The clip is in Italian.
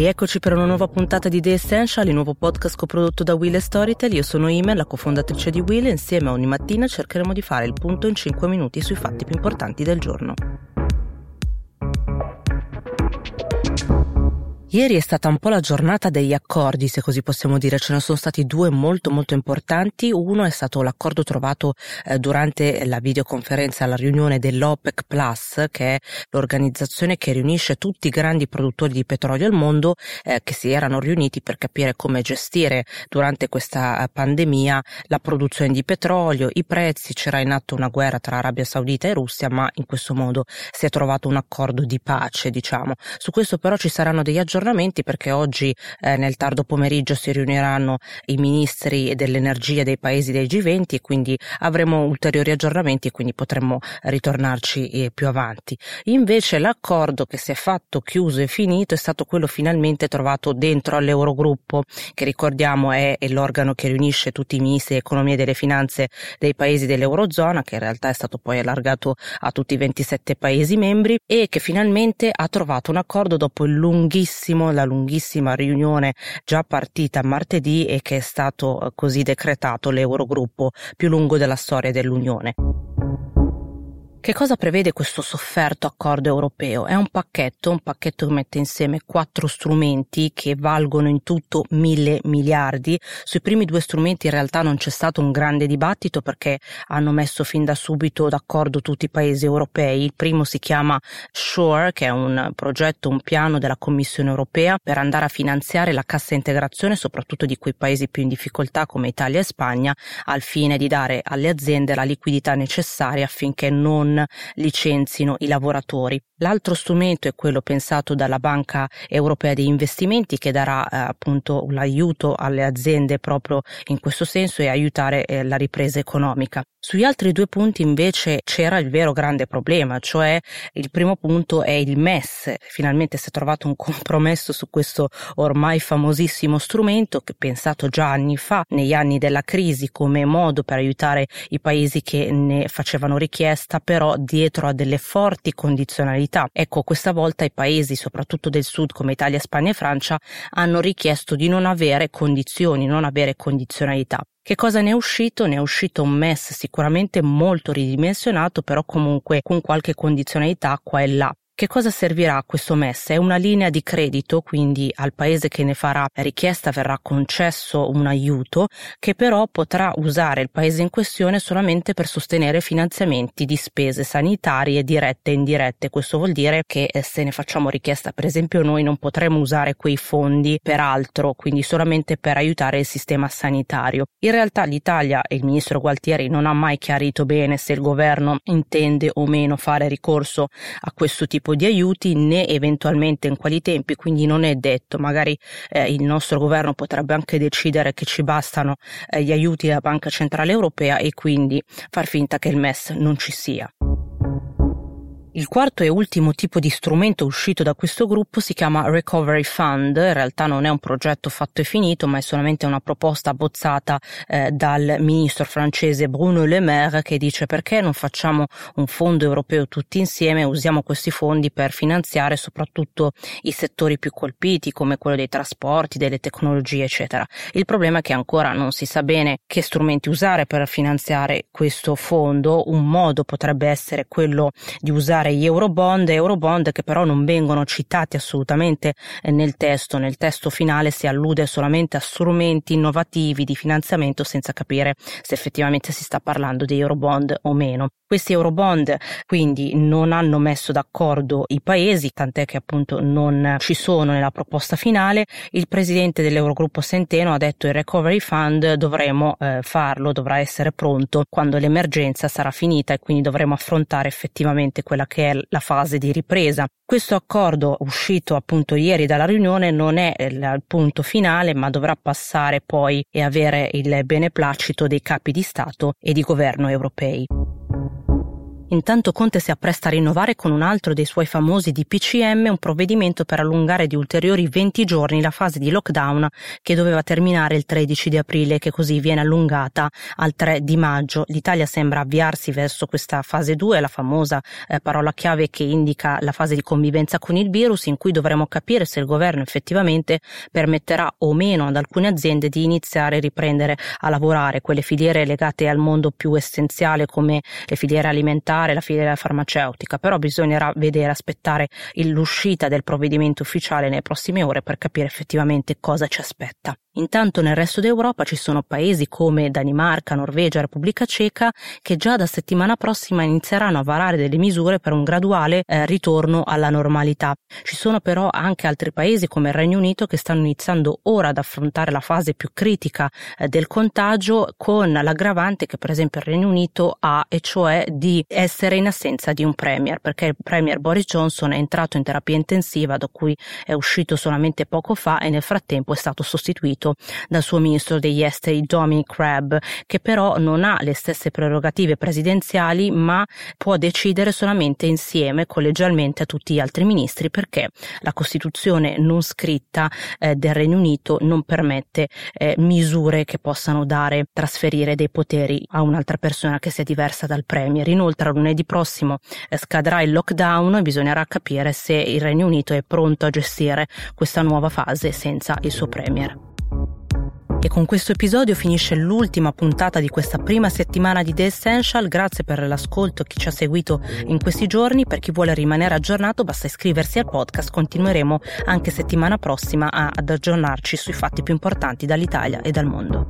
Rieccoci per una nuova puntata di The Essential, il nuovo podcast coprodotto da Will e Storytel. Io sono Ime, la cofondatrice di Will e insieme ogni mattina cercheremo di fare il punto in 5 minuti sui fatti più importanti del giorno. Ieri è stata un po' la giornata degli accordi, se così possiamo dire. Ce ne sono stati due molto molto importanti. Uno è stato l'accordo trovato eh, durante la videoconferenza alla riunione dell'OPEC Plus, che è l'organizzazione che riunisce tutti i grandi produttori di petrolio al mondo, eh, che si erano riuniti per capire come gestire durante questa eh, pandemia la produzione di petrolio, i prezzi. C'era in atto una guerra tra Arabia Saudita e Russia, ma in questo modo si è trovato un accordo di pace, diciamo. Su questo però ci saranno degli aggiornamenti aggiornamenti perché oggi eh, nel tardo pomeriggio si riuniranno i ministri dell'energia dei paesi del G20 e quindi avremo ulteriori aggiornamenti e quindi potremmo ritornarci eh, più avanti. Invece l'accordo che si è fatto chiuso e finito è stato quello finalmente trovato dentro all'Eurogruppo, che ricordiamo è, è l'organo che riunisce tutti i ministri dell'economia e delle finanze dei paesi dell'Eurozona, che in realtà è stato poi allargato a tutti i 27 paesi membri e che finalmente ha trovato un accordo dopo il lunghissimo lunghissimo, la lunghissima riunione già partita martedì e che è stato eh, così decretato l'Eurogruppo più lungo della storia dell'Unione. Che cosa prevede questo sofferto accordo europeo? È un pacchetto, un pacchetto che mette insieme quattro strumenti che valgono in tutto mille miliardi. Sui primi due strumenti in realtà non c'è stato un grande dibattito perché hanno messo fin da subito d'accordo tutti i paesi europei. Il primo si chiama SURE, che è un progetto, un piano della Commissione europea per andare a finanziare la cassa integrazione soprattutto di quei paesi più in difficoltà come Italia e Spagna al fine di dare alle aziende la liquidità necessaria affinché non non licenzino i lavoratori. L'altro strumento è quello pensato dalla Banca Europea dei Investimenti che darà eh, appunto l'aiuto alle aziende proprio in questo senso e aiutare eh, la ripresa economica. Sugli altri due punti invece c'era il vero grande problema, cioè il primo punto è il MES. Finalmente si è trovato un compromesso su questo ormai famosissimo strumento che pensato già anni fa, negli anni della crisi, come modo per aiutare i paesi che ne facevano richiesta, però dietro a delle forti condizionalità. Ecco, questa volta i paesi, soprattutto del sud come Italia, Spagna e Francia, hanno richiesto di non avere condizioni, non avere condizionalità. Che cosa ne è uscito? Ne è uscito un MES sicuramente molto ridimensionato, però comunque con qualche condizionalità qua e là. Che cosa servirà questo MES? È una linea di credito, quindi al paese che ne farà richiesta verrà concesso un aiuto che però potrà usare il paese in questione solamente per sostenere finanziamenti di spese sanitarie dirette e indirette. Questo vuol dire che eh, se ne facciamo richiesta, per esempio, noi non potremo usare quei fondi per altro, quindi solamente per aiutare il sistema sanitario. In realtà l'Italia e il ministro Gualtieri non ha mai chiarito bene se il governo intende o meno fare ricorso a questo tipo tipo di aiuti né eventualmente in quali tempi, quindi non è detto, magari eh, il nostro governo potrebbe anche decidere che ci bastano eh, gli aiuti della Banca Centrale Europea e quindi far finta che il MES non ci sia. Il quarto e ultimo tipo di strumento uscito da questo gruppo si chiama Recovery Fund, in realtà non è un progetto fatto e finito, ma è solamente una proposta abbozzata eh, dal ministro francese Bruno Le Maire che dice perché non facciamo un fondo europeo tutti insieme? Usiamo questi fondi per finanziare soprattutto i settori più colpiti come quello dei trasporti, delle tecnologie, eccetera. Il problema è che ancora non si sa bene che strumenti usare per finanziare questo fondo, un modo potrebbe essere quello di usare utilizzare gli eurobond, eurobond che però non vengono citati assolutamente eh, nel testo, nel testo finale si allude solamente a strumenti innovativi di finanziamento senza capire se effettivamente si sta parlando di eurobond o meno. Questi eurobond quindi non hanno messo d'accordo i paesi, tant'è che appunto non ci sono nella proposta finale. Il presidente dell'Eurogruppo Centeno ha detto il Recovery Fund dovremo eh, farlo, dovrà essere pronto quando l'emergenza sarà finita e quindi dovremo affrontare effettivamente quella che è la fase di ripresa. Questo accordo uscito appunto ieri dalla riunione non è il punto finale, ma dovrà passare poi e avere il beneplacito dei capi di Stato e di governo europei. Intanto Conte si appresta a rinnovare con un altro dei suoi famosi DPCM un provvedimento per allungare di ulteriori 20 giorni la fase di lockdown che doveva terminare il 13 di aprile e che così viene allungata al 3 di maggio. L'Italia sembra avviarsi verso questa fase 2, la famosa eh, parola chiave che indica la fase di convivenza con il virus in cui dovremo capire se il governo effettivamente permetterà o meno ad alcune aziende di iniziare e riprendere a lavorare, quelle filiere legate al mondo più essenziale come le filiere alimentari affrontare la filiera farmaceutica, però bisognerà vedere, aspettare l'uscita del provvedimento ufficiale nelle prossime ore per capire effettivamente cosa ci aspetta. Intanto nel resto d'Europa ci sono paesi come Danimarca, Norvegia, Repubblica Ceca che già da settimana prossima inizieranno a varare delle misure per un graduale eh, ritorno alla normalità. Ci sono però anche altri paesi come il Regno Unito che stanno iniziando ora ad affrontare la fase più critica eh, del contagio con l'aggravante che per esempio il Regno Unito ha e cioè di essere in assenza di un premier perché il premier Boris Johnson è entrato in terapia intensiva da cui è uscito solamente poco fa e nel frattempo è stato sostituito dal suo ministro degli esteri Dominic Crabb, che però non ha le stesse prerogative presidenziali ma può decidere solamente insieme, collegialmente a tutti gli altri ministri perché la Costituzione non scritta eh, del Regno Unito non permette eh, misure che possano dare, trasferire dei poteri a un'altra persona che sia diversa dal Premier. Inoltre lunedì prossimo scadrà il lockdown e bisognerà capire se il Regno Unito è pronto a gestire questa nuova fase senza il suo Premier. E con questo episodio finisce l'ultima puntata di questa prima settimana di The Essential. Grazie per l'ascolto, chi ci ha seguito in questi giorni. Per chi vuole rimanere aggiornato basta iscriversi al podcast. Continueremo anche settimana prossima ad aggiornarci sui fatti più importanti dall'Italia e dal mondo.